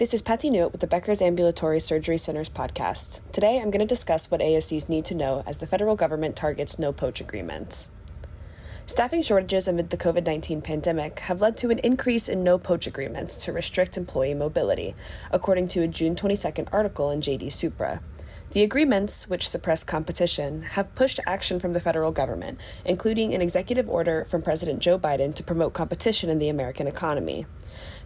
This is Patsy Newitt with the Becker's Ambulatory Surgery Centers podcast. Today I'm going to discuss what ASCs need to know as the federal government targets no poach agreements. Staffing shortages amid the COVID 19 pandemic have led to an increase in no poach agreements to restrict employee mobility, according to a June 22nd article in JD Supra. The agreements, which suppress competition, have pushed action from the federal government, including an executive order from President Joe Biden to promote competition in the American economy.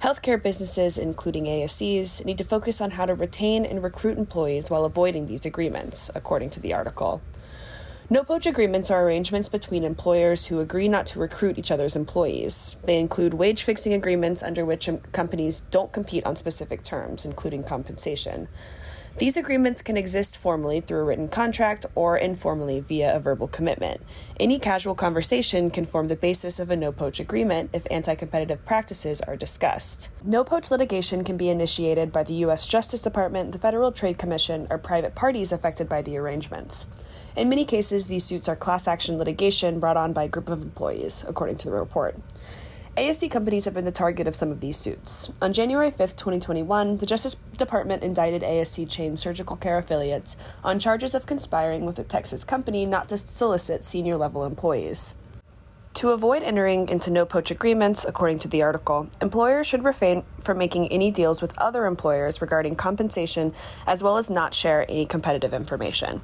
Healthcare businesses, including ASCs, need to focus on how to retain and recruit employees while avoiding these agreements, according to the article. No poach agreements are arrangements between employers who agree not to recruit each other's employees. They include wage fixing agreements under which companies don't compete on specific terms, including compensation. These agreements can exist formally through a written contract or informally via a verbal commitment. Any casual conversation can form the basis of a no poach agreement if anti competitive practices are discussed. No poach litigation can be initiated by the U.S. Justice Department, the Federal Trade Commission, or private parties affected by the arrangements. In many cases, these suits are class action litigation brought on by a group of employees, according to the report. ASC companies have been the target of some of these suits. On January 5, 2021, the Justice Department indicted ASC chain surgical care affiliates on charges of conspiring with a Texas company not to solicit senior level employees. To avoid entering into no poach agreements, according to the article, employers should refrain from making any deals with other employers regarding compensation as well as not share any competitive information.